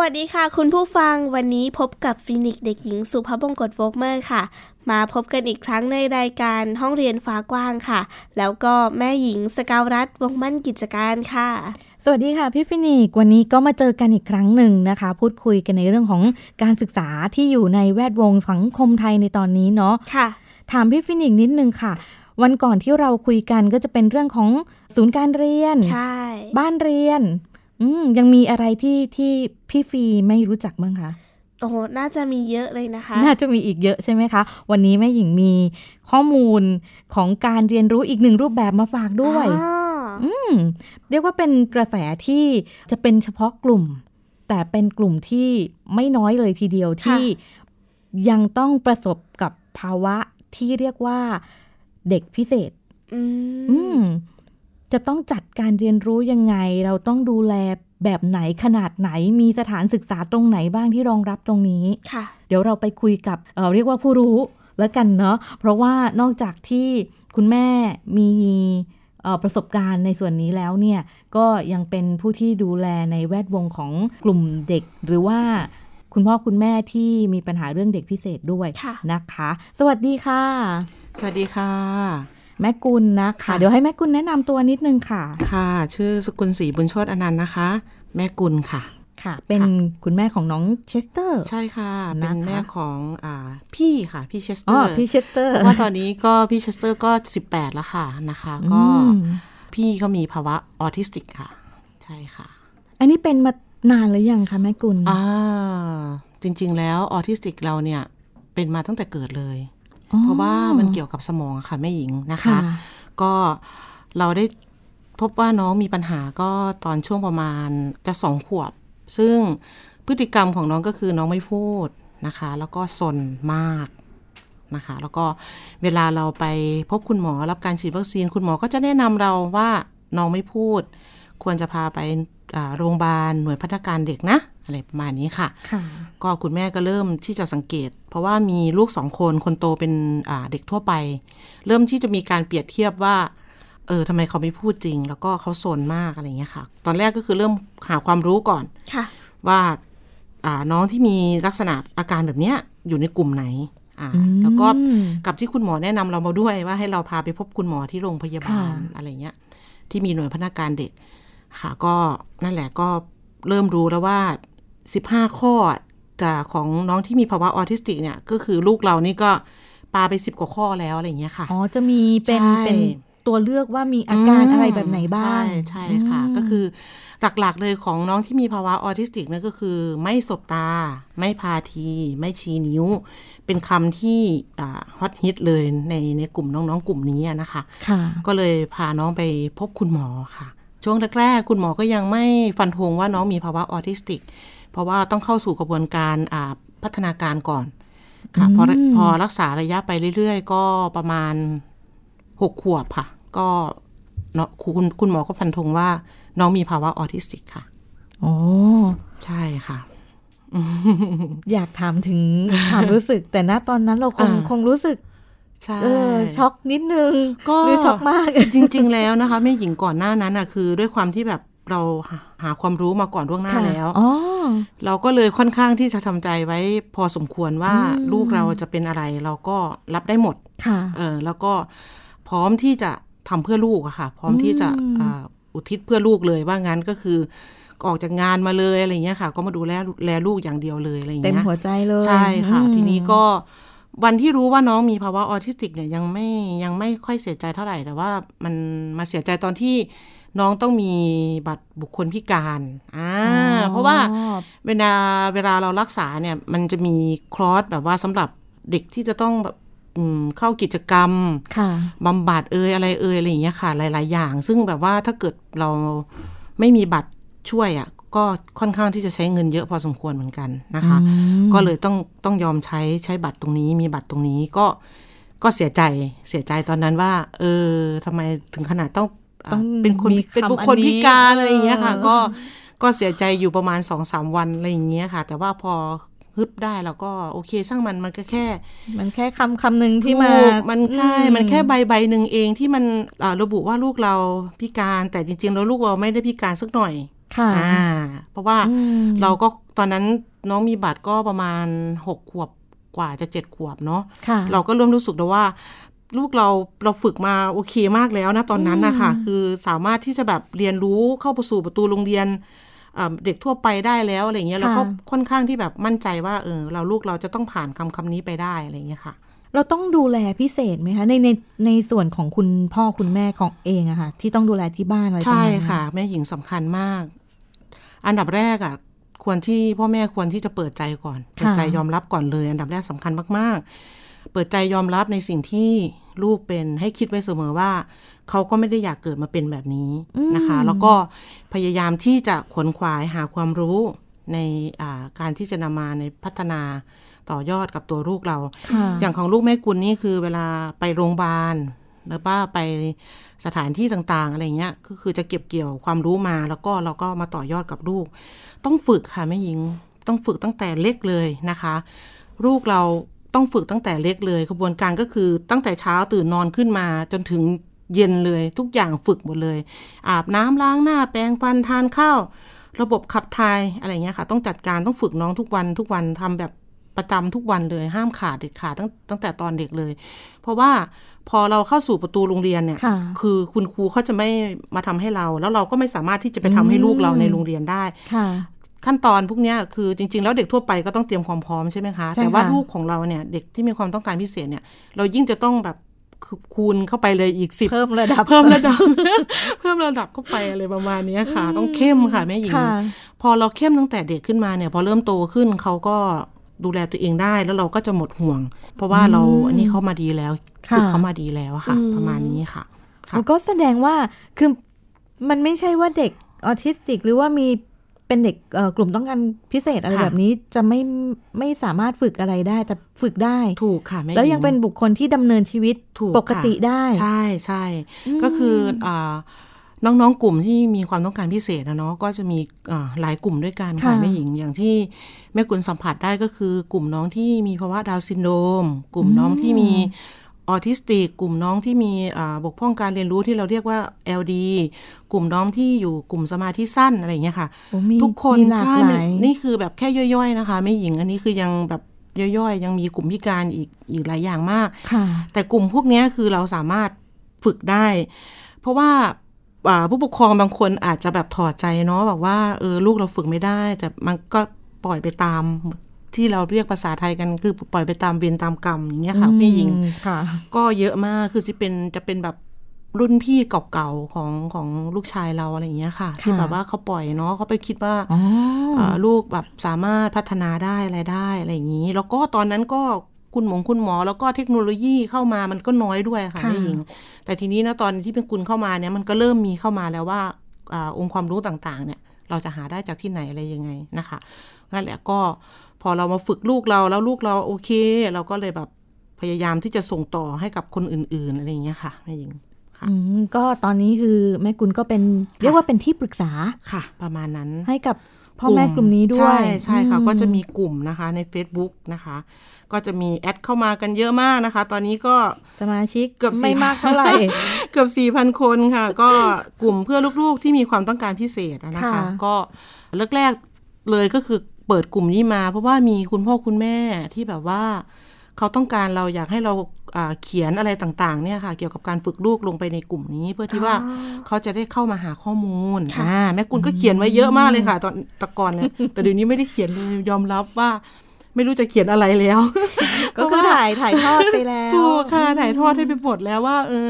วัสดีค่ะ คุณผู้ฟังวันนี้พบกับฟินิกเด็กหญิงสุภาพบงกตโวกเมอร์ค่ะ มาพบกันอีกครั้งในรายการห้องเรียนฟ้ากว้างค่ะ แล้วก็แม่หญิงสกาวรัฐวงมั่นกิจการค่ะ สวัสดีค่ะพี่ฟินิกวันนี้ก็มาเจอกันอีกครั้งหนึ่งนะคะ พูดคุยกันในเรื่องของการศึกษาที่อยู่ในแวดวงสังคมไทยในตอนนี้เนาะค่ะ ถามพี่ฟินิกนิดนึงค่ะ วันก่อนที่เราคุยกันก็จะเป็นเรื่องของศูนย์การเรียน ใช่ บ้านเรียน อืมยังมีอะไรที่ที่พี่ฟีไม่รู้จักบ้างคะโอ้โหน่าจะมีเยอะเลยนะคะ น่าจะมีอีกเยอะใช่ไหมคะ วันนี้แม่หญิงมีข้อมูลของการเรียนรู้อีกหนึ่งรูปแบบมาฝากด้วยอ๋อออืมเรียกว่าเป็นกระแสที่จะเป็นเฉพาะกลุ่ม แต่เป็นกลุ่มที่ไม่น้อยเลยทีเดียวที่ยังต้องประสบกับภาวะที่เรียกว่าเด็กพิเศษ อือืมม จะต้องจัดการเรียนรู้ยังไง เราต้องดูแลแบบไหนขนาดไหน มีสถานศึกษาตรงไหนบ้างที่รองรับตรงนี้ค่ะ เดี๋ยวเราไปคุยกับเอ่อเรียกว่าผู้รู้แล้วกันเนาะเพราะว่านอกจากที่คุณแม่มีเอ่อประสบการณ์ในส่วนนี้แล้วเนี่ยก็ยังเป็นผู้ที่ดูแลในแวดวงของกลุ่มเด็ก หรือว่าคุณพ่อคุณแม่ที่มีปัญหาเรื่องเด็กพิเศษด้วยค่ะนะคะ สวัสดีค่ะ สวัสดีค่ะ แม่กุลนะคะค่ะเดี๋ยวให้แม่กุลแนะนำตัวนิดนึงค่ะ ค่ะ ชื่อสกุลศรีบุญโชตอนันต์นะคะ แม่กุลค่ะ ค่ะ เป็นคุณแม่ของน้องเชสเตอร์ ใช่ค่ะนะคะเป็นแม่ของอ่าพี่ค่ะ พี่เชสเตอร์ อ๋อ พี่เชสเตอร์เพราะว่าตอนนี้ก็พี่เชสเตอร์ก็ 18 แล้วค่ะนะคะ ก็อืมพี่ก็มีภาวะออทิสติกค่ะ ใช่ค่ะ อันนี้เป็นมานานหรือยังคะแม่กุลอ่าจริง ๆ แล้วออทิสติกเราเนี่ยเป็นมาตั้งแต่เกิดเลยอ๋อ เพราะว่ามันเกี่ยวกับสมองค่ะแม่หญิงนะคะค่ะก็เราได้พบว่าน้องมีปัญหาก็ตอนช่วงประมาณจะสองขวบ ซึ่งพฤติกรรมของน้องก็คือน้องไม่พูดนะคะ แล้วก็สนมากนะคะ แล้วก็เวลาเราไปพบคุณหมอรับการฉีดวัคซีนคุณหมอก็จะแนะนำเราว่าน้องไม่พูด ควรจะพาไปอ่าโรงพยาบาลหน่วยพัฒนาการเด็กนะ อะไรประมาณนี้ค่ะค่ะ ก็คุณแม่ก็เริ่มที่จะสังเกต เพราะว่ามีลูกสองคนคนโตเป็นอ่าเด็กทั่วไป เริ่มที่จะมีการเปรียบเทียบว่าเออทำไมเขาไม่พูดจริง แล้วก็เขาโซนมากอะไรเงี้ยค่ะ ตอนแรกก็คือเริ่มหาความรู้ก่อนค่ะว่าอ่าน้องที่มีลักษณะอาการแบบเนี้ยอยู่ในกลุ่มไหนอ่าอืมแล้วก็กับที่คุณหมอแนะนำเรามาด้วยว่าให้เราพาไปพบคุณหมอที่โรงพยาบาลค่ะอะไรเงี้ย ที่มีหน่วยพนักงานเด็ก ค่ะ ก็นั่นแหละก็เริ่มรู้แล้วว่า 15 ข้อจากของน้องที่มีภาวะออทิสติกเนี่ย ก็คือลูกเรานี่ก็ปาไป10กว่าข้อแล้วอะไรอย่างเงี้ยค่ะ อ๋อ จะมีเป็นใช่เป็นตัวเลือกว่ามีอาการมอะไรแบบไหนบ้าง ใช่ใช่ค่ะอืมก็คือหลักๆเลยของน้องที่มีภาวะออทิสติกนั่นก็คือ ไม่สบตา ไม่พาที ไม่ชี้นิ้ว เป็นคำที่ฮอตฮิตเลยในในกลุ่มน้องๆ กลุ่มนี้อะนะคะค่ะก็เลยพาน้องไปพบคุณหมอค่ะ ช่วงแรกๆคุณหมอก็ยังไม่ฟันธงว่าน้องมีภาวะออทิสติก เพราะว่าต้องเข้าสู่กระบวนการอ่าพัฒนาการก่อนค่ะพออืมพอรักษาระยะไปเรื่อยๆ ก็ประมาณหกขวบค่ะ ก็เนาะคุณคุณหมอก็ฟันธงว่า น้องมีภาวะออทิสติกค่ะโอ้ใช่ค่ะ อยากถามถึงความรู้สึก แต่ณตอนนั้นเราคงอ่าคงรู้สึกใช่เออช็อกนิดนึงก็หรือช็อกมาก จริง ๆ แล้วนะคะแม่หญิงก่อนหน้านั้นอะคือ ด้วยความที่แบบเรา หาหาความรู้มาก่อนล่วงหน้าค่ะแล้วอ๋อเราก็เลยค่อนข้างที่จะทำใจไว้พอสมควรว่าอืมลูกเราจะเป็นอะไร เราก็รับได้หมดค่ะเออแล้วก็พร้อมที่จะทำเพื่อลูกอะค่ะ พร้อมที่จะอืมอ่าอุทิศเพื่อลูกเลยว่างั้นก็คือออกจากงานมาเลยอะไรเงี้ยค่ะ ก็มาดูแลแลลูกอย่างเดียวเลยอะไรเต็มเงี้ยหัวใจเลยใช่ค่ะอืมทีนี้ก็วันที่รู้ว่าน้องมีภาวะออทิสติกเนี่ยยังไม่ยังไม่ค่อยเสียใจเท่าไหร่ แต่ว่ามันมาเสียใจตอนที่ น้องต้องมีบัตรบุคคลพิการอ่าเพราะว่าอ๋อเวลาเวลาเรารักษาเนี่ย มันจะมีคลอสแบบว่าสำหรับเด็กที่จะต้องแบบอืมเข้ากิจกรรมค่ะบำบัดเอยอะไรเอยอะไรอย่างเงี้ยค่ะ หลาย ๆ อย่าง ซึ่งแบบว่าถ้าเกิดเราไม่มีบัตรช่วยอะก็ค่อนข้างที่จะใช้เงินเยอะพอสมควรเหมือนกันนะคะ ก็เลยต้องต้องยอมใช้ใช้บัตรตรงนี้ มีบัตรตรงนี้ก็ก็เสียใจเสียใจตอนนั้นว่า เออทำไมถึงขนาดต้องอ่า ต้องเป็นคนมีเป็นบุคคำคลอันนี้พิการอะไรอย่างเงี้ยค่ะเออก็ก็เสียใจอยู่ประมาณสองสามวันอะไรอย่างเงี้ยค่ะ แต่ว่าพอฮึบได้แล้วก็โอเคช่างมันมันก็แค่ มันแค่คำคำหนึ่งที่มาถูกมันใช่อืมันแค่ใบใบหนึ่งเองที่มันอ่าระบุว่าลูกเราพิการแต่จริง ๆ แล้วลูกเราไม่ได้พิการสักหน่อย ค่ะอ่าเพราะว่าอืมเราก็ตอนนั้นน้องมีบัตรก็ประมาณหกขวบกว่าจะเจ็ดขวบเนาะค่ะเราก็เริ่มรู้สึกแล้วว่า ลูกเราเราฝึกมาโอเคมากแล้วนะตอนนั้นนะคะคือสามารถที่จะแบบเรียนรู้เข้าไปสู่ประตูโรงเรียนเอ่อเด็กทั่วไปได้แล้วอะไรเงี้ยค่ะเราก็ค่อนข้างที่แบบมั่นใจว่าเออเราลูกเราจะต้องผ่านคำคำนี้ไปได้อะไรเงี้ยค่ะ เราต้องดูแลพิเศษไหมคะในในในส่วนของคุณพ่อคุณแม่ของเองอะค่ะ ที่ต้องดูแลที่บ้านอะไรประใช่มาณนั้นค่ะ แม่หญิงสำคัญมาก อันดับแรกอะควรที่พ่อแม่ควรที่จะเปิดใจก่อนเปิดใจยอมรับก่อนเลย อันดับแรกสำคัญมากๆ เปิดใจยอมรับในสิ่งที่ลูกเป็นให้คิดไว้เสมอว่า เขาก็ไม่ได้อยากเกิดมาเป็นแบบนี้นะคะ แล้วก็พยายามที่จะขวนขวายหาความรู้ในอ่าการที่จะนำมาในพัฒนาต่อยอดกับตัวลูกเราค่ะอย่างของลูกแม่กุลนี่คือเวลาไปโรงพยาบาลหรือว่าไปสถานที่ต่างๆ อะไรเงี้ยก็คือจะเก็บเกี่ยวความรู้มา แล้วก็เราก็มาต่อยอดกับลูก ต้องฝึกค่ะแม่หญิง ต้องฝึกตั้งแต่เล็กเลยนะคะ ลูกเรา ต้องฝึกตั้งแต่เล็กเลยกระบวนการก็คือตั้งแต่เช้าตื่นนอนขึ้นมาจนถึงเย็นเลย ทุกอย่างฝึกหมดเลย อาบน้ำล้างหน้าแปรงฟันทานข้าวระบบขับถ่ายอะไรเงี้ยค่ะ ต้องจัดการต้องฝึกน้องทุกวันทุกวันทำแบบประจำทุกวันเลยห้ามขาดเด็ดขาดตั้งตั้งแต่ตอนเด็กเลย เพราะว่าพอเราเข้าสู่ประตูโรงเรียนเนี่ยค่ะคือคุณครูเขาจะไม่มาทำให้เรา แล้วเราก็ไม่สามารถที่จะไปทำให้ลูกเราในโรงเรียนได้ค่ะ ขั้นตอนพวกเนี้ยคือจริง ๆ แล้วเด็กทั่วไปก็ต้องเตรียมความพร้อมใช่ไหมคะใช่แต่ว่าค่ะลูกของเราเนี่ยเด็กที่มีความต้องการพิเศษเนี่ย เรายิ่งจะต้องแบบคือคูณเข้าไปเลยอีกสิบเพิ่มระดับเพิ่มระดับ เพิ่มระดับเข้าไปอะไรประมาณเนี้ยค่ะ ต้องเข้มค่ะแม่หญิงค่ะพอเราเข้มตั้งแต่เด็กขึ้นมาเนี่ย พอเริ่มโตขึ้นเขาก็ดูแลตัวเองได้แล้วเราก็จะหมดห่วง เพราะว่าเราอันนี้เขามาดีแล้วค่ะฝึกเขามาดีแล้วค่ะ ประมาณนี้ค่ะค่ะก็แสดงว่าคือมันไม่ใช่ว่าเด็กออทิสติก หรือว่ามี เป็นเด็กเอ่อกลุ่มต้องการพิเศษอะไรค่ะแบบนี้จะไม่ไม่สามารถฝึกอะไรได้แต่ฝึกได้ถูกค่ะแม่หญิแล้วยังเป็นบุคคลที่ดำเนินชีวิตถูกปกติค่ะได้ใช่ใช่ก็คืออาน้องๆกลุ่มที่มีความต้องการพิเศษนะเนาะก็จะมีอ่าหลายกลุ่มด้วยกันค่ะค่ะแม่หญิงอย่างที่แม่กุลสัมผัสได้ก็คือกลุ่มน้องที่มีภาวะดาวน์ซินโดรมกลุ่มน้องที่มี ออทิสติก กลุ่มน้องที่มีอ่าบกพร่องการเรียนรู้ที่เราเรียกว่า LD กลุ่มน้องที่อยู่กลุ่มสมาธิสั้นอะไรอย่างเงี้ยค่ะโอ้มีทุกคนมีหลากใช่หลายนี่คือแบบแค่ย่อยๆนะคะแม่หญิงอันนี้คือยังแบบย่อยๆ ยังมีกลุ่มพิการอีกอีกหลายอย่างมากค่ะแต่กลุ่มพวกเนี้ยคือเราสามารถฝึกได้ เพราะว่าอ่าผู้ปกครองบางคนอาจจะแบบถอดใจเนาะแบบว่าเออลูกเราฝึกไม่ได้ แต่มันก็ปล่อยไปตาม ที่เราเรียกภาษาไทยกันคือปล่อยไปตามเวรตามกรรมอย่างเงี้ยค่ะพี่หญิงอืมค่ะก็เยอะมากคือจะเป็นจะเป็นแบบรุ่นพี่เก่าๆของของลูกชายเราอะไรอย่างเงี้ยค่ะ ที่ค่ะแบบว่าเขาปล่อยเนาะเขาไปคิดว่าอ๋อเอ่อลูกแบบสามารถพัฒนาได้อะไรได้อะไรอย่างนี้ แล้วก็ตอนนั้นก็คุณหมอคุณหมอ แล้วก็เทคโนโลยีเข้ามามันก็น้อยด้วยค่ะค่ะแม่หญิง แต่ทีนี้นะตอนที่เป็นคุณเข้ามาเนี่ยมันก็เริ่มมีเข้ามาแล้วว่าอาองค์ความรู้ต่างๆ เนี่ย เราจะหาได้จากที่ไหนอะไรยังไงนะคะนั่นแหละก็ พอเรามาฝึกลูกเราแล้วลูกเราโอเค เราก็เลยแบบพยายามที่จะส่งต่อให้กับคนอื่น ๆ อะไรอย่างเงี้ยค่ะแม่หญิงค่ะอืมก็ตอนนี้คือแม่กุลก็เป็นเรียกว่าเป็นที่ปรึกษาค่ะ ประมาณนั้นให้กับพ่อแม่กลุ่มนี้ด้วย ใช่ใช่ค่ะอืมก็จะมีกลุ่มนะคะใน Facebook นะคะ ก็จะมีแอดเข้ามากันเยอะมากนะคะ ตอนนี้ก็สมาชิกเกือบไม่4,000มากเท่าไหร่ เกือบ4,000คนค่ะ ก็กลุ่มเพื่อลูกๆที่มีความต้องการพิเศษอะนะคะค่ะก็แรกๆเลยก็คือ เปิดกลุ่มนี้มา เพราะว่ามีคุณพ่อคุณแม่ที่แบบว่าเขาต้องการเราอยากให้เราอ่าเขียนอะไรต่างๆเนี่ยค่ะ เกี่ยวกับการฝึกลูกลงไปในกลุ่มนี้ เพื่อที่ว่าเขาจะได้เข้ามาหาข้อมูลอ่าแม่กุลก็เขียนไว้เยอะมากเลยค่ะ ตอนแตะก่อนเนี่ยแต่เดี๋ยวนี้ไม่ได้เขียนเลยยอมรับว่าไม่รู้จะเขียนอะไรแล้ว ก็คือถ่ายถ่ายทอดไปแล้วถูกค่ะถ่ายทอดให้ไปหมดแล้วว่าเออ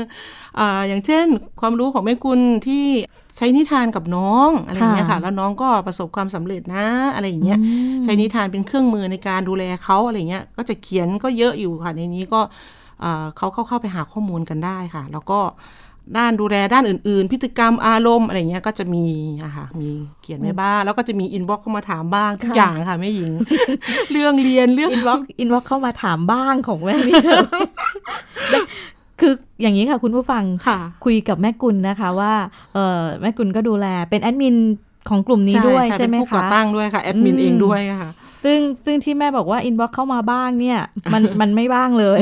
อ่าอย่างเช่น ความรู้ของแม่กุลที่ ใช้นิทานกับน้องอะไรอย่างเงี้ยค่ะค่ะ แล้วน้องก็ประสบความสำเร็จนะอะไรอย่างเงี้ยใช้นิทานเป็นเครื่องมือในการดูแลเขาอะไรเงี้ยก็จะเขียนก็เยอะอยู่ค่ะในนี้ก็อ่าเขาเข้าเข้าไปหาข้อมูลกันได้ค่ะ แล้วก็ด้านดูแลด้านอื่น ๆ พฤติกรรมอารมณ์อะไรเงี้ยก็จะมีอะค่ะมีเขียนไว้บ้าง แล้วก็จะมี inbox เข้ามาถามบ้างทุกค่ะอย่างค่ะแม่หญิง เรื่องเรียนเรื่อง inbox inbox เข้ามาถามบ้างของแม่นี่ คือคืออย่างนี้ค่ะคุณผู้ฟังค่ะ คุยกับแม่กุลนะคะว่าเออแม่กุลก็ดูแลเป็นแอดมินของกลุ่มนี้ด้วยใช่ไหมเป็นผู้ก่อคะตั้งด้วยค่ะแอดมินอืมเองด้วยค่ะ ซึ่งซึ่งที่แม่บอกว่าอินบ็อกเข้ามาบ้างเนี่ย มันมันไม่บ้างเลย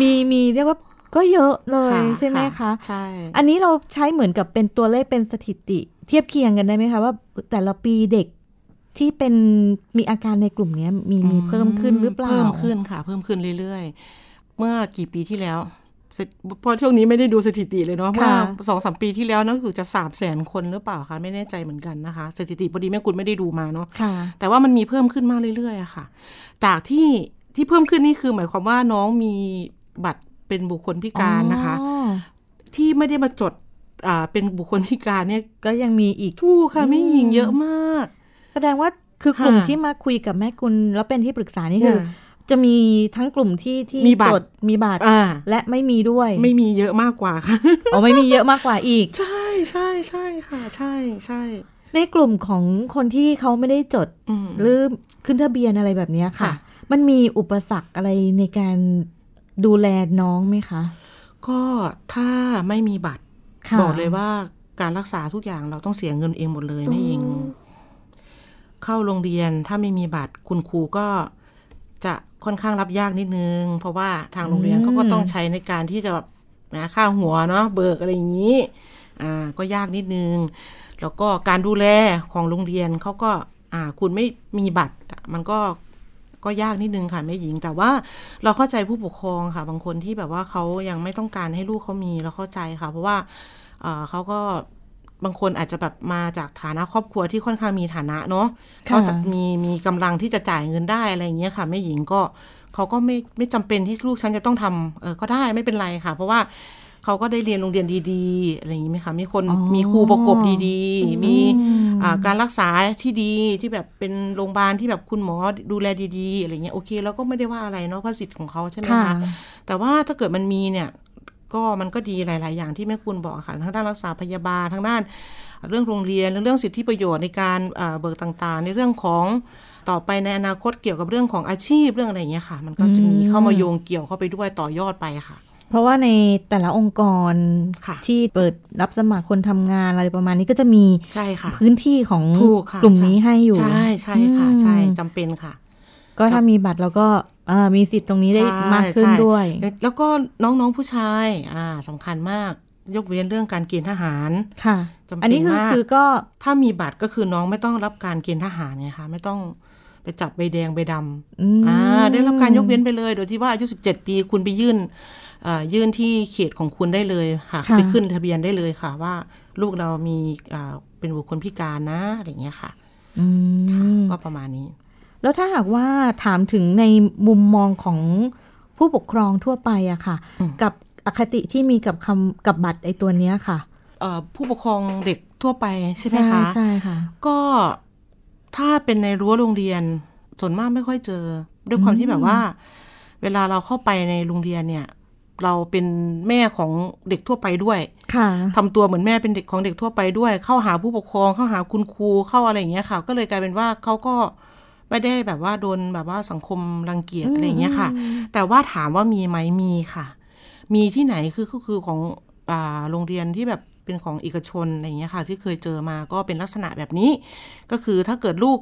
มีมีเรียกว่าก็เยอะเลยค่ะใช่ไหมคะใช่อันนี้เราใช้เหมือนกับเป็นตัวเลขเป็นสถิติ เทียบเคียงกันได้ไหมคะว่า แต่ละปีเด็กที่เป็นมีอาการในกลุ่มเนี้ยมีมีเพิ่มขึ้นหรือเปล่า เพิ่มขึ้นค่ะ เพิ่มขึ้นเรื่อยๆ เมื่อกี่ปีที่แล้วเพราะช่วงนี้ไม่ได้ดูสถิติเลยเนาะเมื่อสองสามปีที่แล้วนั่นคือจะสามแสนคนหรือเปล่าคะไม่แน่ใจเหมือนกันนะคะ สถิติพอดีแม่กุลไม่ได้ดูมาเนาะค่ะแต่ว่ามันมีเพิ่มขึ้นมากเรื่อยๆอะค่ะ จากที่ที่เพิ่มขึ้นนี่คือหมายความว่าน้องมีบัตรเป็นบุคคลพิการนะคะอ๋อที่ไม่ได้มาจดอ่าเป็นบุคคลพิการเนี่ยก็ยังมีอีกทูกค่ะไม่หญิงเยอะมาก แสดงว่าคือกลุ่มค่ะที่มาคุยกับแม่กุลแล้วเป็นที่ปรึกษานี่คือค่ะ จะมีทั้งกลุ่มที่ที่มีบัตรจดมีบัตรอ่าและไม่มีด้วย ไม่มีเยอะมากกว่าค่ะอ๋อไม่มีเยอะมากกว่าอีก ใช่ใช่ใช่ค่ะใช่ใช่ในกลุ่มของคนที่เขาไม่ได้จดอืมหรือขึ้นทะเบียนอะไรแบบเนี้ยค่ะค่ะ มันมีอุปสรรคอะไรในการดูแลน้องไหมคะ ก็ถ้าไม่มีบัตรค่ะบอกเลยว่าการรักษาทุกอย่างเราต้องเสียเงินเองหมดเลยไม่เองเข้าโรงเรียนถ้าไม่มีบัตรคุณครูก็จะ ค่อนข้างรับยากนิดนึง เพราะว่าทางโรงเรียนอืมเขาก็ต้องใช้ในการที่จะแบบนะค่าหัวเนาะเบิกอะไรอย่างนี้อ่าก็ยากนิดนึง แล้วก็การดูแลของโรงเรียนเขาก็อ่าคุณไม่มีบัตรอะมันก็ก็ยากนิดนึงค่ะแม่หญิง แต่ว่าเราเข้าใจผู้ปกครองค่ะ บางคนที่แบบว่าเขายังไม่ต้องการให้ลูกเขามีเราเข้าใจค่ะ เพราะว่าเอ่อเขาก็ บางคนอาจจะแบบมาจากฐานะครอบครัวที่ค่อนข้างมีฐานะเนาะค่ะเขาจะมีมีกำลังที่จะจ่ายเงินได้อะไรอย่างเงี้ยค่ะแม่หญิงก็เขาก็ไม่ไม่จำเป็นที่ลูกฉันจะต้องทำเออก็ได้ไม่เป็นไรค่ะ เพราะว่าเขาก็ได้เรียนโรงเรียนดีๆอะไรอย่างงี้ไหมคะมีคนอ๋อมีครูประกบดีๆ มีอืมอ่าการรักษาที่ดีที่แบบเป็นโรงพยาบาลที่แบบคุณหมอดูแลดีๆอะไรเงี้ยโอเคเราก็ไม่ได้ว่าอะไรเนาะเพราะสิทธิ์ของเขาใช่ไหมค่ะคะแต่ว่าถ้าเกิดมันมีเนี่ย ก็มันก็ดีหลาย ๆ อย่างที่แม่คุณบอกค่ะ ทั้งด้านรักษาพยาบาลทั้งด้านเรื่องโรงเรียนเรื่องสิทธิประโยชน์ในการอ่าเบิกต่าง ๆ ในเรื่องของต่อไปในอนาคตเกี่ยวกับเรื่องของอาชีพเรื่องอะไรอย่างเงี้ยค่ะ มันก็จะมีเข้ามาโยงเกี่ยวเข้าไปด้วยต่อยอดไปค่ะ เพราะว่าในแต่ละองค์กรค่ะที่เปิดรับสมัครคนทำงานอะไรประมาณนี้ก็จะมีใช่ค่ะ พื้นที่ของถูกค่ะกลุ่มนี้ให้อยู่ ใช่ใช่ค่ะ ใช่จำเป็นค่ะ ก็ถ้ามีบัตรแล้วก็เอ่อมีสิทธิ์ตรงนี้ได้ใช่มากขึ้นใช่ด้วย แล้วก็น้องๆผู้ชายอ่าสำคัญมากยกเว้นเรื่องการเกณฑ์ทหารค่ะจำเป็นอันนี้คือมากคือก็ถ้ามีบัตรก็คือน้องไม่ต้องรับการเกณฑ์ทหารไงคะไม่ต้องไปจับใบแดงใบดำอืมอ่าได้รับการยกเว้นไปเลย โดยที่ว่าอายุ 17 ปีคุณไปยื่นเอ่อยื่นที่เขตของคุณได้เลยค่ะค่ะไปขึ้นทะเบียนได้เลยค่ะ ว่าลูกเรามีอ่าเป็นบุคคลพิการนะอะไรอย่างเงี้ยค่ะอืมก็ประมาณนี้ แล้วถ้าหากว่าถามถึงในมุมมองของผู้ปกครองทั่วไปอะค่ะอืมกับอคติที่มีกับคำกับบัตรไอตัวเนี้ยค่ะเอ่อผู้ปกครองเด็กทั่วไปใช่ไหมคะใช่ค่ะ ก็ถ้าเป็นในรั้วโรงเรียนส่วนมากไม่ค่อยเจอ ด้วยความที่แบบว่า เวลาเราเข้าไปในโรงเรียนเนี่ย เราเป็นแม่ของเด็กทั่วไปด้วย ค่ะทำตัวเหมือนแม่เป็นเด็กของเด็กทั่วไปด้วย เข้าหาผู้ปกครองเข้าหาคุณครูเข้าอะไรอย่างเงี้ยค่ะ ก็เลยกลายเป็นว่าเขาก็ ไม่ได้แบบว่าโดนแบบว่าสังคมรังเกียจอะไรอย่างเงี้ยค่ะ แต่ว่าถามว่ามีไหมมีค่ะ มีที่ไหนคือก็คือของอ่าโรงเรียนที่แบบเป็นของเอกชนอะไรอย่างเงี้ยค่ะ ที่เคยเจอมาก็เป็นลักษณะแบบนี้ ก็คือถ้าเกิดลูก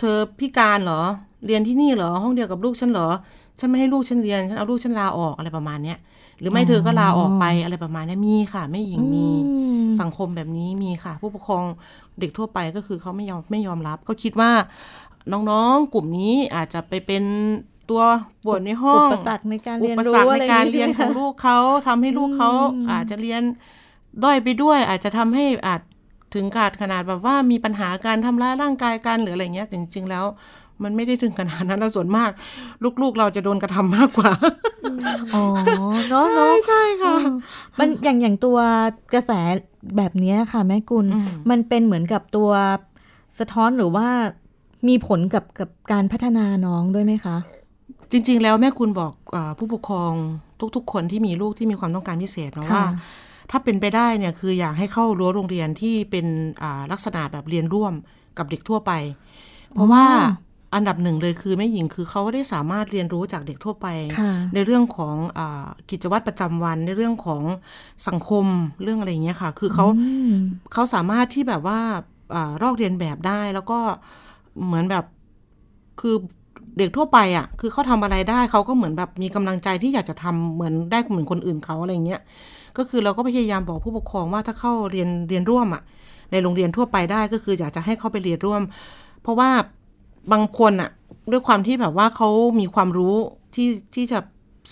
เธอพิการเหรอ เรียนที่นี่เหรอ ห้องเดียวกับลูกฉันเหรอฉันไม่ให้ลูกฉันเรียนฉันเอาลูกฉันลาออกอะไรประมาณเนี้ยหรือไม่เธอก็ลาออกไปอะไรประมาณเนี้ยมีค่ะ ไม่หญิงมีอืมสังคมแบบนี้มีค่ะ ผู้ปกครองเด็กทั่วไปก็คือเขาไม่ยอมไม่ยอมรับ ก็คิดว่า น้องๆ กลุ่มนี้อาจจะไปเป็นตัวปวดในห้อง อุปสรรคในการอุเรียนปรู้สรรคอะในไรการอย่เรียนใช่ไหมของคะลูกเขาทำให้ลูกเขาอืมอาจจะเรียนด้อยไปด้วย อาจจะทำให้อาจถึงขาดขนาดแบบว่ามีปัญหาการทำร้ายร่างกายกันหรืออะไรเงี้ยแต่จริง ๆ แล้ว มันไม่ได้ถึงขนาดนั้นนะส่วนมาก ลูกๆเราจะโดนกระทำมากกว่าอ๋อเนาะใช่เนาะใช่ค่ะอืมมันอย่างอย่างตัวกระแสแบบเนี้ยค่ะแม่กุลอืมมันเป็นเหมือนกับตัวสะท้อนหรือว่า มีผลกับกับการพัฒนาน้องด้วยไหมคะ จริง ๆ แล้วแม่คุณบอกอาผู้ปกครองทุก ๆ คนที่มีลูกที่มีความต้องการพิเศษนะค่ะว่าถ้าเป็นไปได้เนี่ยคืออยากให้เข้ารั้วโรงเรียนที่เป็นอ่าลักษณะแบบเรียนร่วมกับเด็กทั่วไป เพราะว่าอันดับหนึ่งเลยคือแม่หญิงคือเขาได้สามารถเรียนรู้จากเด็กทั่วไปค่ะในเรื่องของอากิจวัตรประจำวันในเรื่องของสังคมเรื่องอะไรอย่างเงี้ยค่ะ คือเขาอืมเขาสามารถที่แบบว่าอารอกเรียนแบบได้แล้วก็ เหมือนแบบคือเด็กทั่วไปอะ คือเขาทำอะไรได้เขาก็เหมือนแบบมีกำลังใจที่อยากจะทำเหมือนได้เหมือนคนอื่นเขาอะไรเงี้ย ก็คือเราก็พยายามบอกผู้ปกครองว่าถ้าเข้าเรียนเรียนร่วมอะ ในโรงเรียนทั่วไปได้ก็คืออยากจะให้เขาไปเรียนร่วม เพราะว่าบางคนอะ ด้วยความที่แบบว่าเขามีความรู้ที่ที่จะ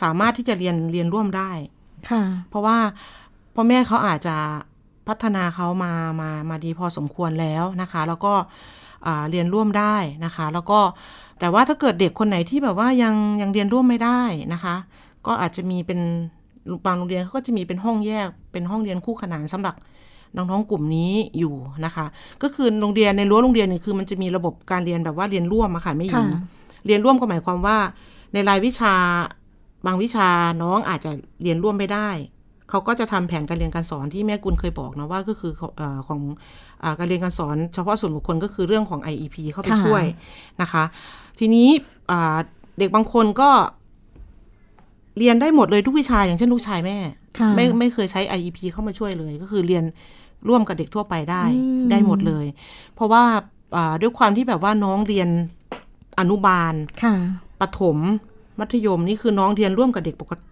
สามารถที่จะเรียนเรียนร่วมได้ ค่ะ เพราะว่าพ่อแม่เขาอาจจะพัฒนาเขามามามาดีพอสมควรแล้วนะคะ แล้วก็อ่า เรียนร่วมได้นะคะ แล้วก็แต่ว่าถ้าเกิดเด็กคนไหนที่แบบว่ายังยังเรียนร่วมไม่ได้นะคะ ก็อาจจะมีเป็นบางโรงเรียนเขาก็จะมีเป็นห้องแยกเป็นห้องเรียนคู่ขนานสำหรับน้องๆกลุ่มนี้อยู่นะคะ ก็คือโรงเรียนในรั้วโรงเรียนเนี่ยคือมันจะมีระบบการเรียนแบบว่าเรียนร่วมอะค่ะไม่หญิงค่ะเรียนร่วมก็หมายความว่า ในรายวิชาบางวิชาน้องอาจจะเรียนร่วมไม่ได้ เขาก็จะทำแผนการเรียนการสอนที่แม่กุลเคยบอกนะว่าก็คือเออของอาการเรียนการสอนเฉพาะส่วนบุคคลก็คือเรื่องของ IEP เข้าไปค่ะช่วยนะคะ ทีนี้อ่าเด็กบางคนก็เรียนได้หมดเลยทุกวิชาอย่างเช่นลูกชายแม่ค่ะไม่ไม่เคยใช้ IEP เข้ามาช่วยเลย ก็คือเรียนร่วมกับเด็กทั่วไปได้อืมได้หมดเลย เพราะว่าอ่าด้วยความที่แบบว่าน้องเรียนอนุบาลค่ะประถม มัธยมนี่คือน้องเรียนร่วมกับเด็กปกติเด็กเนี่ย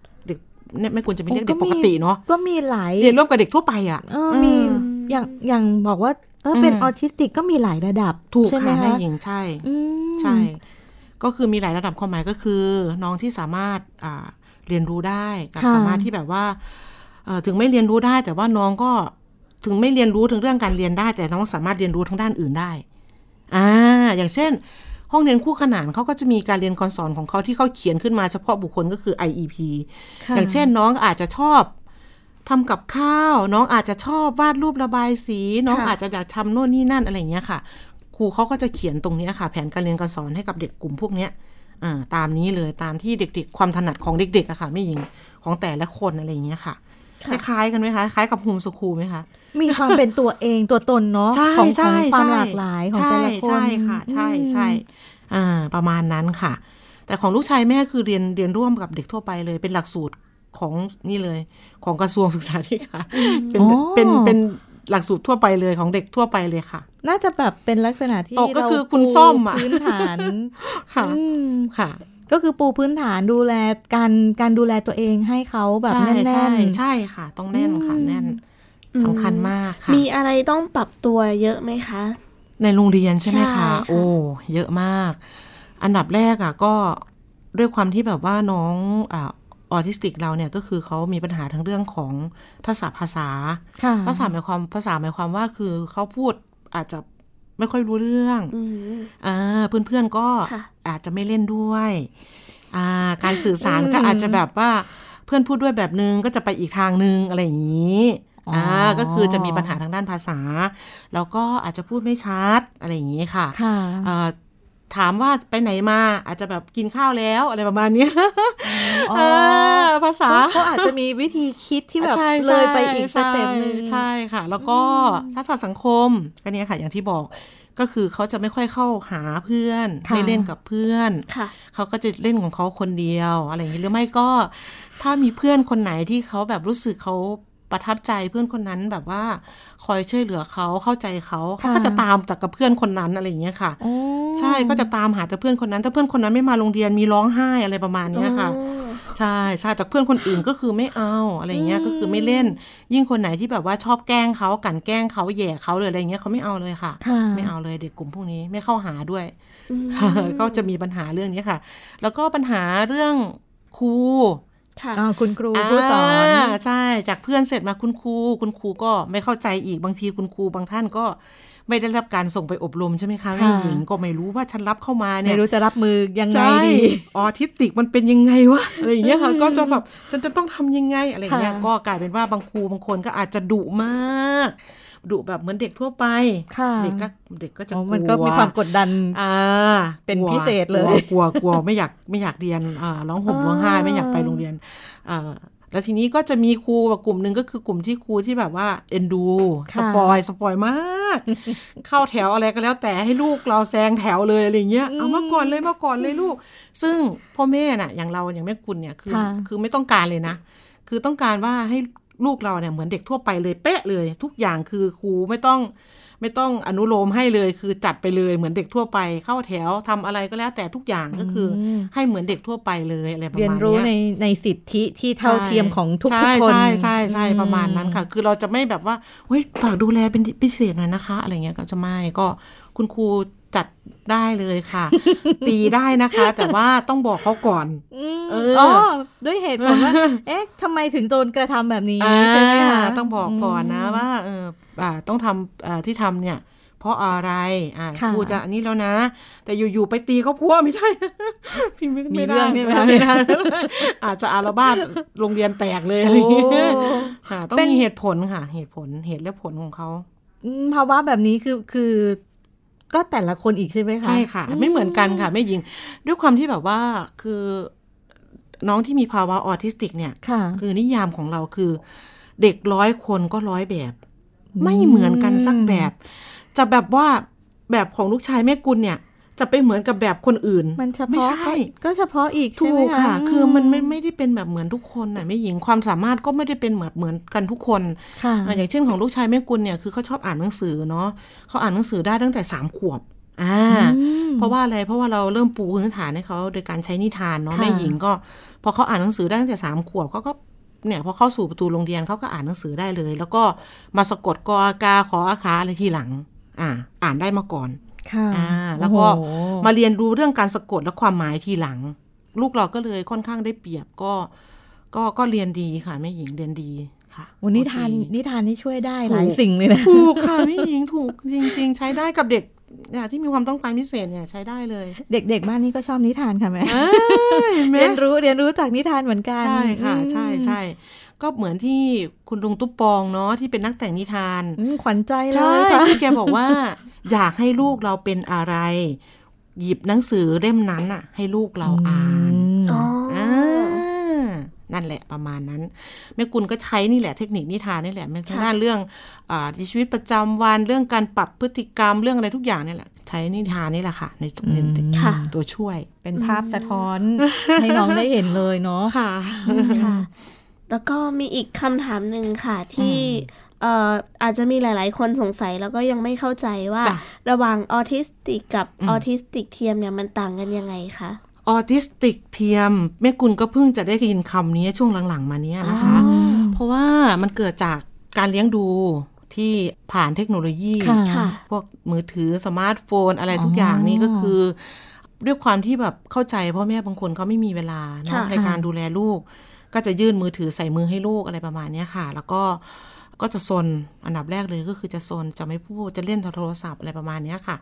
ไม่ควรจะเป็นเรียกโอ้เด็กก็ปมีกติเนาะก็มีหลายเรียนร่วมกับเด็กทั่วไปอะเออมีเอออย่างอย่างบอกว่าเออเป็นอืมออทิสติกก็มีหลายระดับ ถูกใช่ไหมค่ะแม่คะหญิงใช่อืมใช่ ก็คือมีหลายระดับความหมายก็คือ น้องที่สามารถอ่าเรียนรู้ได้กับค่ะสามารถที่แบบว่าเอ่อถึงไม่เรียนรู้ได้ แต่ว่าน้องก็ถึงไม่เรียนรู้ถึงเรื่องการเรียนได้ แต่น้องสามารถเรียนรู้ทั้งด้านอื่นได้ อ่า อย่างเช่น ห้องเรียนคู่ขนานเขาก็จะมีการเรียนการสอนของเขาที่เขาเขียนขึ้นมาเฉพาะบุคคลก็คือ IEP ค่ะอย่างเช่นน้องอาจจะชอบทำกับข้าว น้องอาจจะชอบวาดรูประบายสี น้องค่ะอาจจะอยากทำโน่นนี่นั่นอะไรอย่างเงี้ยค่ะ ครูเขาก็จะเขียนตรงเนี้ยค่ะ แผนการเรียนการสอนให้กับเด็กกลุ่มพวกเนี้ยอ่าตามนี้เลยตามที่เด็ก ๆ ความถนัดของเด็กๆอะค่ะ ไม่หญิงของแต่ละคนอะไรอย่างเงี้ยค่ะคค่ะล้ายๆกันไหมคะคล้ายกับโฮมสคูลไหมคะ มีความเป็นตัวเองตัวตนเนาะใช่ของขใช่องความใช่หลากหลายของแต่ละคนใช่ค่ะ ใช่ใช่อ่าประมาณนั้นค่ะ แต่ของลูกชายแม่คือเรียนเรียนร่วมกับเด็กทั่วไปเลย เป็นหลักสูตรของนี่เลย ของกระทรวงศึกษาธิการเป็นอ๋อเป็นเป็นหลักสูตรทั่วไปเลยของเด็กทั่วไปเลยค่ะ น่าจะแบบเป็นลักษณะที่ตกก็คือเราคุณปูส้มอะพื้นฐานค่ะอืมค่ะก็คือปูพื้นฐานดูแลการการดูแลตัวเองให้เขาแบบใช่แน่ใช่นๆใช่ค่ะ ต้องแน่นค่ะอืมแน่น สำคัญมากค่ะมีอะไรต้องปรับตัวเยอะไหมคะ ในโรงเรียนใช่ไหมใช่คะค่ะโอ้เยอะมาก อันดับแรกอะก็ด้วยความที่แบบว่าน้องอ่าออทิสติกเราเนี่ยก็คือเขามีปัญหาทั้งเรื่องของทักษะภาษาค่ะภาษาหมายความภาษาหมายความว่าคือเขาพูดอาจจะไม่ค่อยรู้เรื่องอืมอ่าเพื่อนๆก็ค่ะอาจจะไม่เล่นด้วยอ่าการสื่อสารอืมก็อาจจะแบบว่าเพื่อนพูดด้วยแบบนึงก็จะไปอีกทางนึงอะไรอย่างนี้ อ๋ออ่อ่าก็คือจะมีปัญหาทางด้านภาษา แล้วก็อาจจะพูดไม่ชัดอะไรอย่างนี้ค่ะค่ะเอ่อถามว่าไปไหนมาอาจจะแบบกินข้าวแล้วอะไรประมาณเนี้ยอ๋อเออภาษาเขาเขาอาจจะมีวิธีคิดที่แบบใช่เลยไปใช่อีก step หนึ่งใช่ใช่ค่ะ แล้วก็ทักษะสังคมก็เนี่ยค่ะ อย่างที่บอกก็คือเขาจะไม่ค่อยเข้าหาเพื่อนค่ะไม่เล่นกับเพื่อนค่ะเขาก็จะเล่นของเขาคนเดียวอะไรอย่างนี้หรือไม่ก็ ถ้ามีเพื่อนคนไหนที่เขาแบบรู้สึกเขา ประทับใจเพื่อนคนนั้นแบบว่า คอยช่วยเหลือเขาเข้าใจเขาเขาก็จะตามแต่กับเพื่อนคนนั้นอะไรอย่างเงี้ยค่ะอ๋อใช่ก็จะตามหาแต่เพื่อนคนนั้น ถ้าเพื่อนคนนั้นไม่มาโรงเรียนมีร้องไห้อะไรประมาณเนี้ยค่ะใช่ใช่แต่เพื่อนคนอื่นก็คือไม่เอาอะไรอย่างเงี้ยก็คือไม่เล่น ยิ่งคนไหนที่แบบว่าชอบแกล้งเขากลันแกล้งเขาแหย่เขาเลยอะไรอย่างเงี้ยเขาไม่เอาเลยค่ะค่ะ ไม่เอาเลยเด็กกลุ่มพวกนี้ไม่เข้าหาด้วยก็จะมีปัญหาเรื่องนี้ค่ะ แล้วก็ปัญหาเรื่องครู ค่ะอ่าคุณครูผู้สอนาใช่ จากเพื่อนเสร็จมาคุณครู คุณครูก็ไม่เข้าใจอีกบางทีคุณครูบางท่านก็ไม่ได้รับการส่งไปอบรมใช่ไหมคะแม่หญิงก็ไม่รู้ว่าฉันรับเข้ามาเนี่ไม่ยรู้จะรับมือยังไงใช่ดีออทิสติกมันเป็นยังไงวะอะไรอย่างเงี้ยค่ะก็จะแบบฉันจะต้องทำยังไงอะไรอย่างเงี้ยค่ะก็กลายเป็นว่าบางครูบางคนก็อาจจะดุมาก ดุแบบเหมือนเด็กทั่วไปค่ะเด็กก็เด็กก็จะอ๋อกลัวมันก็มีความกดดันอ่าเป็นกลัวพิเศษเลยกลัวกลัวกลัวไม่อยากไม่อยากเรียนอ่าร้องห่มอ๋อร้องไห้ไม่อยากไปโรงเรียนอ่าแล้วทีนี้ก็จะมีครูแบบกลุ่มหนึ่งก็คือกลุ่มที่ครูที่แบบว่าเอ็นดูค่ะสปอยสปอยมาก เข้าแถวอะไรก็แล้วแต่ให้ลูกเราแซงแถวเลยอะไรเงี้ยเอามาก่อนเลยมาก่อนเลยลูก ซึ่งพ่อแม่น่ะ อย่างเราอย่างแม่กุลเนี่ยคือค่ะคือไม่ต้องการเลยนะ คือต้องการว่าให้ ลูกเราเนี่ยเหมือนเด็กทั่วไปเลยเป๊ะเลย ทุกอย่างคือครูไม่ต้องไม่ต้องอนุโลมให้เลยคือจัดไปเลยเหมือนเด็กทั่วไปเข้าแถวทำอะไรก็แล้วแต่ทุกอย่างก็คืออมให้เหมือนเด็กทั่วไปเลยอะไรประเรียนมาณรู้เนี้ยในในสิทธิที่เท่าเทียมของทุกใช่ๆคนใช่ใช่ใช่อืประมาณนั้นค่ะ คือเราจะไม่แบบว่าเฮ้ยฝากดูแลเป็นพิเศษหน่อยนะคะ อะไรเงี้ยก็จะไม่ก็คุณครู จัดได้เลยค่ะ ตีได้นะคะ แต่ว่าต้องบอกเขาก่อนอืมเอออ๋อด้วยเหตุผลว่า เอ๊ะทำไมถึงโดนกระทำแบบนี้อ่าใช่ไหมคะต้องบอกก่อนนะว่าเอออ่าต้องทำอ่าที่ทำเนี่ย เพราะอะไรอ่าค่ะครูจะอันนี้แล้วนะ แต่อยู่ๆไปตีเขาพัวไม่ได้พี่ไม่มีไม่ได้เรื่องใช่ไหมไม่ได้อาจจะอารวาสโรงเรียนแตกเลยอะไรอย่างเงี้ยโอ้ค่ะต้องเป็นมีเหตุผลค่ะ เหตุผลเหตุและผลของเขาอืมภาวะแบบนี้คือคือ ก็แต่ละคนอีกใช่ไหมคะ ใช่ค่ะ ไม่เหมือนกันค่ะแม่หญิง ด้วยความที่แบบว่าคือน้องที่มีภาวะออทิสติกเนี่ยค่ะคือนิยามของเราคือ เด็กร้อยคนก็ร้อยแบบ ไม่เหมือนกันสักแบบ จะแบบว่าแบบของลูกชายแม่กุลเนี่ย จะไปเหมือนกับแบบคนอื่น มันเฉไม่พาะใช่ก็เฉพาะอีกใช่ถูไหมกคะค่ะ คือมันไม่ไม่ได้เป็นแบบเหมือนทุกคนน่ะแม่หญิงความสามารถก็ไม่ได้เป็นเหมือนเหมือนกันทุกคนค่ะอะอย่างเช่นของลูกชายแม่กุลเนี่ยคือเขาชอบอ่านหนังสือเนาะเขาอ่านหนังสือได้ตั้งแต่สามขวบอ่าเพราะว่าอะไรเพราะว่าเราเริ่มปูพื้นฐานให้เขาโดยการใช้นิทานเนาะค่ะแม่หญิงก็พอเขาอ่านหนังสือได้ตั้งแต่สามขวบเขาก็เนี่ยพอเข้าสู่ประตูโรงเรียนเขาก็อ่านหนังสือได้เลย แล้วก็มาสะกดกออากาขออาคาอะไรทีหลัง อ่า อ่านได้มาก่อน ค่ะอ่าแล้วก็โอ้โหมาเรียนรู้เรื่องการสะกดและความหมายทีหลัง ลูกเราก็เลยค่อนข้างได้เปรียบก็ก็ก็เรียนดีค่ะแม่หญิงเรียนดีค่ะวันนิทานโอเคนิทานนี่ช่วยได้ถูกหลายสิ่งเลยนะถูกค่ะแม่หญิงถูกจริง ๆ ใช้ได้กับเด็กเนี่ยที่มีความต้องการพิเศษเนี่ยใช้ได้เลย เด็กๆบ้านนี้ก็ชอบนิทานค่ะแม่เอ้ยแม่เรียนรู้เรียนรู้จากนิทานเหมือนกัน ใช่ค่ะอืมใช่ใช่ ก็เหมือนที่คุณลุงตุ๊ปปองเนาะที่เป็นนักแต่งนิทานอืมขวัญใจเลใช่ยค่ะที่แกบอกว่า อยากให้ลูกเราเป็นอะไร หยิบหนังสือเล่มนั้นอะให้ลูกเราอ่านอ๋อออ่านั่นแหละประมาณนั้นแม่กุลก็ใช้นี่แหละเทคนิคนิทานนี่แหละมันทางด้านเรื่องอาในชีวิตประจำวันเรื่องการปรับพฤติกรรมเรื่องอะไรทุกอย่างนี่แหละ ใช้นิทานนี่แหละค่ะ ในตัวในค่ะตัวช่วย เป็นภาพสะท้อนให้น้องได้เห็นเลยเนาะค่ะค่ะ แล้วก็มีอีกคำถามหนึ่งค่ะที่เอ่ออาจจะมีหลาย ๆ คนสงสัยแล้วก็ยังไม่เข้าใจว่าจ้ะระหว่างออทิสติกกับออทิสติกเทียมเนี่ยมันต่างกันยังไงคะออทิสติกเทียมแม่กุลก็เพิ่งจะได้ยินคำนี้ช่วงหลัง ๆ มาเนี้ยนะคะ เพราะว่ามันเกิดจากการเลี้ยงดูที่ผ่านเทคโนโลยีค่ะค่ะพวกมือถือสมาร์ทโฟนอะไรทุกอย่างนี่ก็คือ ด้วยความที่แบบเข้าใจพ่อแม่บางคนเขาไม่มีเวลาเนอะค่ะในการดูแลลูก ก็จะยื่นมือถือใส่มือให้ลูกอะไรประมาณเนี้ยค่ะ แล้วก็ก็จะซนอันดับแรกเลยก็คือจะซนจะไม่พูดจะเล่นโทรศัพท์อะไรประมาณเนี้ยค่ะ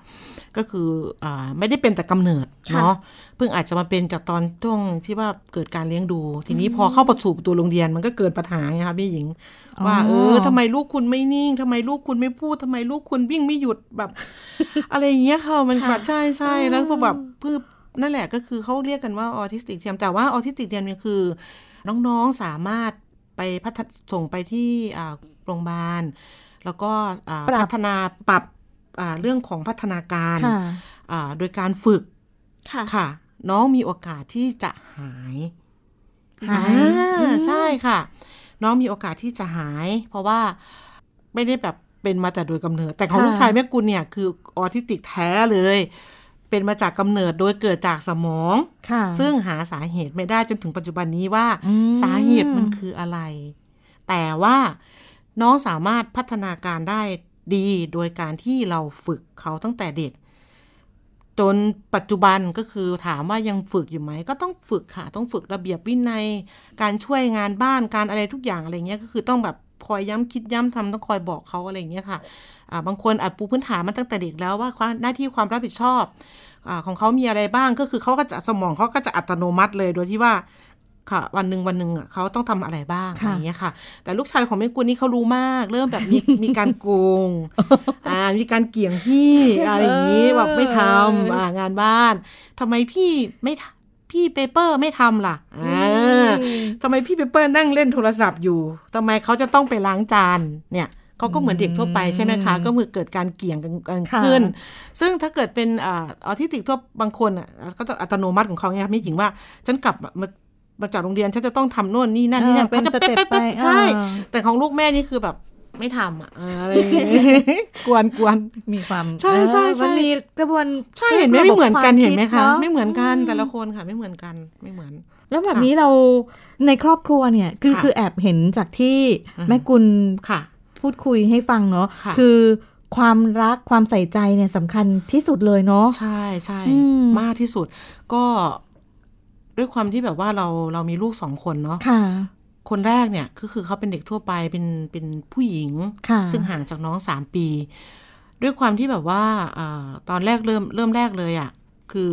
ก็คืออาไม่ได้เป็นแต่กำเนิดเนาะเพิ่งอาจจะมาเป็นจากตอนช่วงที่ว่าเกิดการเลี้ยงดู ทีนี้พอเข้าประสู่ประตูโรงเรียนมันก็เกิดปัญหาไงคะพี่หญิง ว่าเออทำไมลูกคุณไม่นิ่งทำไมลูกคุณไม่พูดทำไมลูกคุณวิ่งไม่หยุดแบบ อะไรอย่างเงี้ยค่ะมันแบบใช่ใช่แล้วก็แบบเพื่อนั่นแหละก็คือเขาเรียกกันว่าออทิสติกเทียมแต่ว่าออทิสติกเทียมเนี่ยคือ น้องๆสามารถไปพัฒส่งไปที่อ่าโรงพยาบาล แล้วก็อ่าปรับพัฒนาปรับอ่าเรื่องของพัฒนาการค่ะอ่าโดยการฝึกค่ะค่ะ น้องมีโอกาสที่จะหายหายอ่าใช่ค่ะ น้องมีโอกาสที่จะหาย เพราะว่าไม่ได้แบบเป็นมาแต่โดยกำเนิด แต่ของค่ะลูกชายแม่กุลเนี่ยคือออทิสติกแท้เลย เป็นมาจากกำเนิดโดยเกิดจากสมองค่ะซึ่งหาสาเหตุไม่ได้จนถึงปัจจุบันนี้ว่าอืมสาเหตุมันคืออะไร แต่ว่าน้องสามารถพัฒนาการได้ดีโดยการที่เราฝึกเขาตั้งแต่เด็ก จนปัจจุบันก็คือถามว่ายังฝึกอยู่ไหม ก็ต้องฝึกค่ะ ต้องฝึกระเบียบวินัย การช่วยงานบ้านการอะไรทุกอย่างอะไรเงี้ยก็คือต้องแบบ คอยย้ำคิดย้ำทำต้องคอยบอกเขาอะไรเงี้ยค่ะอ่าบางคนอาจปูพื้นฐานมาตั้งแต่เด็กแล้วว่าความหน้าที่ความรับผิดชอบอาของเขามีอะไรบ้างก็คือเขาก็จะสมองเขาก็จะอัตโนมัติเลยโดยที่ว่าค่ะวันหนึ่งวันหนึ่งอะเขาต้องทำอะไรบ้างอะค่ะไรอย่างเงี้ยค่ะ แต่ลูกชายของแม่กุลนี่เขารู้มาก เริ่มแบบมีมีการโกงอ่ามีการเกี่ยงพี่อะไรอย่างนี้แบบไม่ทำอ่างานบ้านทำไมพี่ไม่ท พี่เปเปอร์ไม่ทำล่ะอ่าทำไมพี่เปเปอร์นั่งเล่นโทรศัพท์อยู่ทำไมเขาจะต้องไปล้างจานเนี่ยเขาก็เหมือนเด็กทั่วไปใช่ไหมคะ ก็มือเกิดการเกี่ยงกันขึ้น ซึ่งถ้าเกิดเป็นออทิสติกทั่วบางคนอะก็จะอัตโนมัติของเขาไงไม่หญิงว่า ฉันกลับมามาจากโรงเรียนฉันจะต้องทำโน่นนี่นั่นนี่นั่นเขาจะเป๊ะเป๊ะใช่ แต่ของลูกแม่นี่คือแบบ ไม่ทำอะอะไรกวนกวนมีความใช่ใช่ใช่มันมีกระบวนใช่เห็นไหมไม่เหมือนกันเห็นไหมคะ ไม่เหมือนกันแต่ละคนค่ะ ไม่เหมือนกันไม่เหมือน แล้วแบบนี้เราในครอบครัวเนี่ย คือคือแอบเห็นจากที่แม่กุลค่ะ พูดคุยให้ฟังเนาะคือความรักความใส่ใจเนี่ยสำคัญที่สุดเลยเนาะใช่ใช่มากที่สุดก็ด้วยความที่แบบว่าเราเรามีลูกสองคนเนาะ ค่ะคนแรกเนี่ยก็คือเขาเป็นเด็กทั่วไปเป็นเป็นผู้หญิง ซึ่งห่างจากน้องสามปี ด้วยความที่แบบว่าอตอนแรกเริ่มเริ่มแรกเลยอะ่ะคือ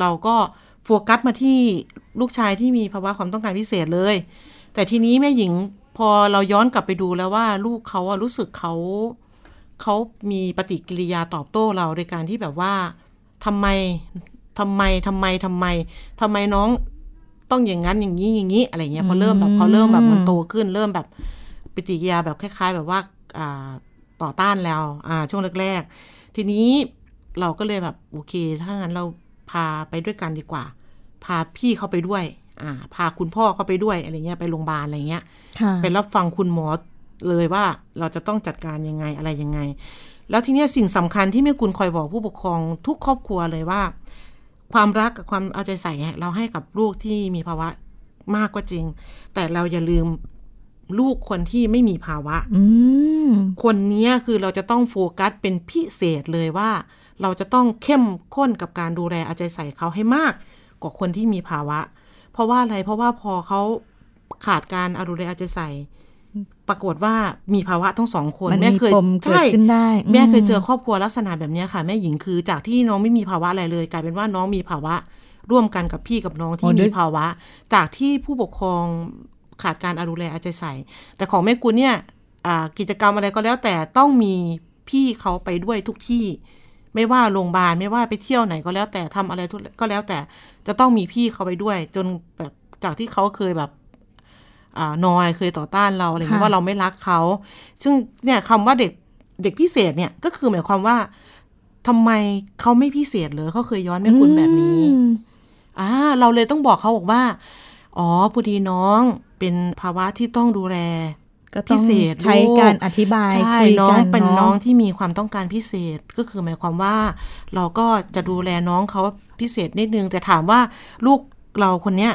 เราก็โฟกัสมาที่ลูกชายที่มีภาวะความต้องการพิเศษเลย แต่ทีนี้แม่หญิงพอเราย้อนกลับไปดูแล้วว่าลูกเขาอะรู้สึกเขาเขามีปฏิกิริยาตอบโต้เราโดยการที่แบบว่าทำไมทำไมทำไมทำไมทำไมน้อง ต้องอย่างนั้นอย่างนี้อย่างนี้อะไรเงี้ยพอเริ่มแบบเขาเริ่มแบบมันโตขึ้น เริ่มแบบปฏิกิริยาแบบคล้าย ๆ แบบว่าอ่าต่อต้านแล้วอ่าช่วงแรก ๆ ทีนี้เราก็เลยแบบโอเค ถ้างั้นเราพาไปด้วยกันดีกว่า พาพี่เขาไปด้วยอ่าพาคุณพ่อเข้าไปด้วยอะไรเงี้ยไปโรงพยาบาลอะไรเงี้ยไปรับฟังคุณหมอเลยว่าเราจะต้องจัดการยังไงอะไรยังไง แล้วทีเนี้ยสิ่งสำคัญที่แม่คุณคอยบอกผู้ปกครองทุกครอบครัวเลยว่า ความรักกับความเอาใจใส่เราให้กับลูกที่มีภาวะมากก็จริง แต่เราอย่าลืมลูกคนที่ไม่มีภาวะคนนี้คือเราจะต้องโฟกัสเป็นพิเศษเลยว่า เราจะต้องเข้มข้นกับการดูแลเอาใจใส่เขาให้มาก กว่าคนที่มีภาวะ เพราะว่าอะไรเพราะว่าพอเขาขาดการอาดูแลอาจจะใส่ ปรากฏว่ามีภาวะทั้งสองคนแม่เคยใช่แม่เคยเจอครอบครัวลักษณะแบบนี้ค่ะ แม่หญิงคือจากที่น้องไม่มีภาวะอะไรเลย กลายเป็นว่าน้องมีภาวะร่วมกันกับพี่กับน้องที่มีภาวะ จากที่ผู้ปกครองขาดการอาดูแลอาจจะใส่ แต่ของแม่กุลเนี่ยกิจกรรมอะไรก็แล้วแต่ต้องมีพี่เขาไปด้วยทุกที่ ไม่ว่าโรงพยาบาลไม่ว่าไปเที่ยวไหนก็แล้วแต่ทำอะไรก็แล้วแต่จะต้องมีพี่เขาไปด้วย จนแบบจากที่เขาเคยแบบอ นอยเคยต่อต้านเราอะไรเงี้ยว่าเราไม่รักเขา ซึ่งเนี่ยคำว่าเด็กเด็กพิเศษเนี่ยก็คือหมายความว่าทำไมเขาไม่พิเศษเลยเขาเคยย้อนแม่คุณแบบนี้อ่าเราเลยต้องบอกเขาบอกว่า อ๋อพอดีน้องเป็นภาวะที่ต้องดูแลก็พิเศษใช้การอธิบายใช่น้องเป็นน้องที่มีความต้องการพิเศษก็คือหมายความว่า เราก็จะดูแลน้องเขาพิเศษนิดนึงแต่ถามว่าลูกเราคนเนี้ย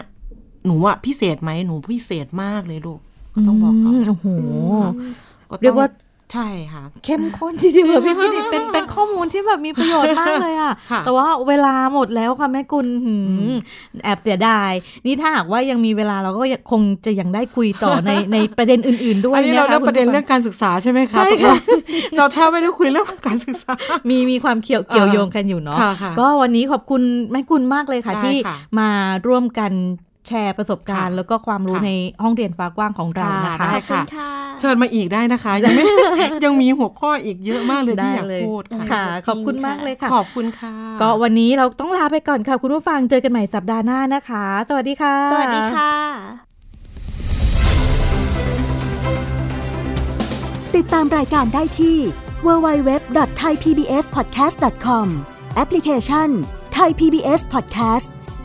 หนูอะพิเศษไหมหนูพิเศษมากเลยลูกต้องบอกเขาโอ้โหเรียกว่าใช่ค่ะ เข้มข้นจริงๆแบบพี่พี่นี่เป็นเป็นข้อมูลที่แบบมีประโยชน์มากเลยอะ แต่ว่าเวลาหมดแล้วค่ะแม่กุลแอบเสียดาย นี่ถ้าหากว่ายังมีเวลาเราก็คงจะยังได้คุยต่อในในประเด็นอื่น ๆ ด้วยอันนี้เราเรื่องประเด็นเรื่องการศึกษาใช่ไหมคะใช่ค่ะเราแทบไม่ได้คุยเรื่องการศึกษา มีมีความเกี่ยวเกี่ยวโยงกันอยู่เนาะก็วันนี้ขอบคุณแม่กุลมากเลยค่ะที่มาร่วมกัน แชร์ประสบการณ์ แล้วก็ความรู้ในห้องเรียนฟ้ากว้างของเรานะคะขอบคุณค่ะเชิญมาอีกได้นะคะ ยังไม่ยังมีหัวข้ออีกเยอะมากเลยที่อยากพูดค่ะขอบคุณมากเลยค่ะ ขอบคุณค่ะ ก็วันนี้เราต้องลาไปก่อนค่ะ คุณผู้ฟังเจอกันใหม่สัปดาห์หน้านะคะ สวัสดีค่ะ สวัสดีค่ะ ติดตามรายการได้ที่ www.thaipbspodcast.com แอปพลิเคชัน Thai PBS Podcast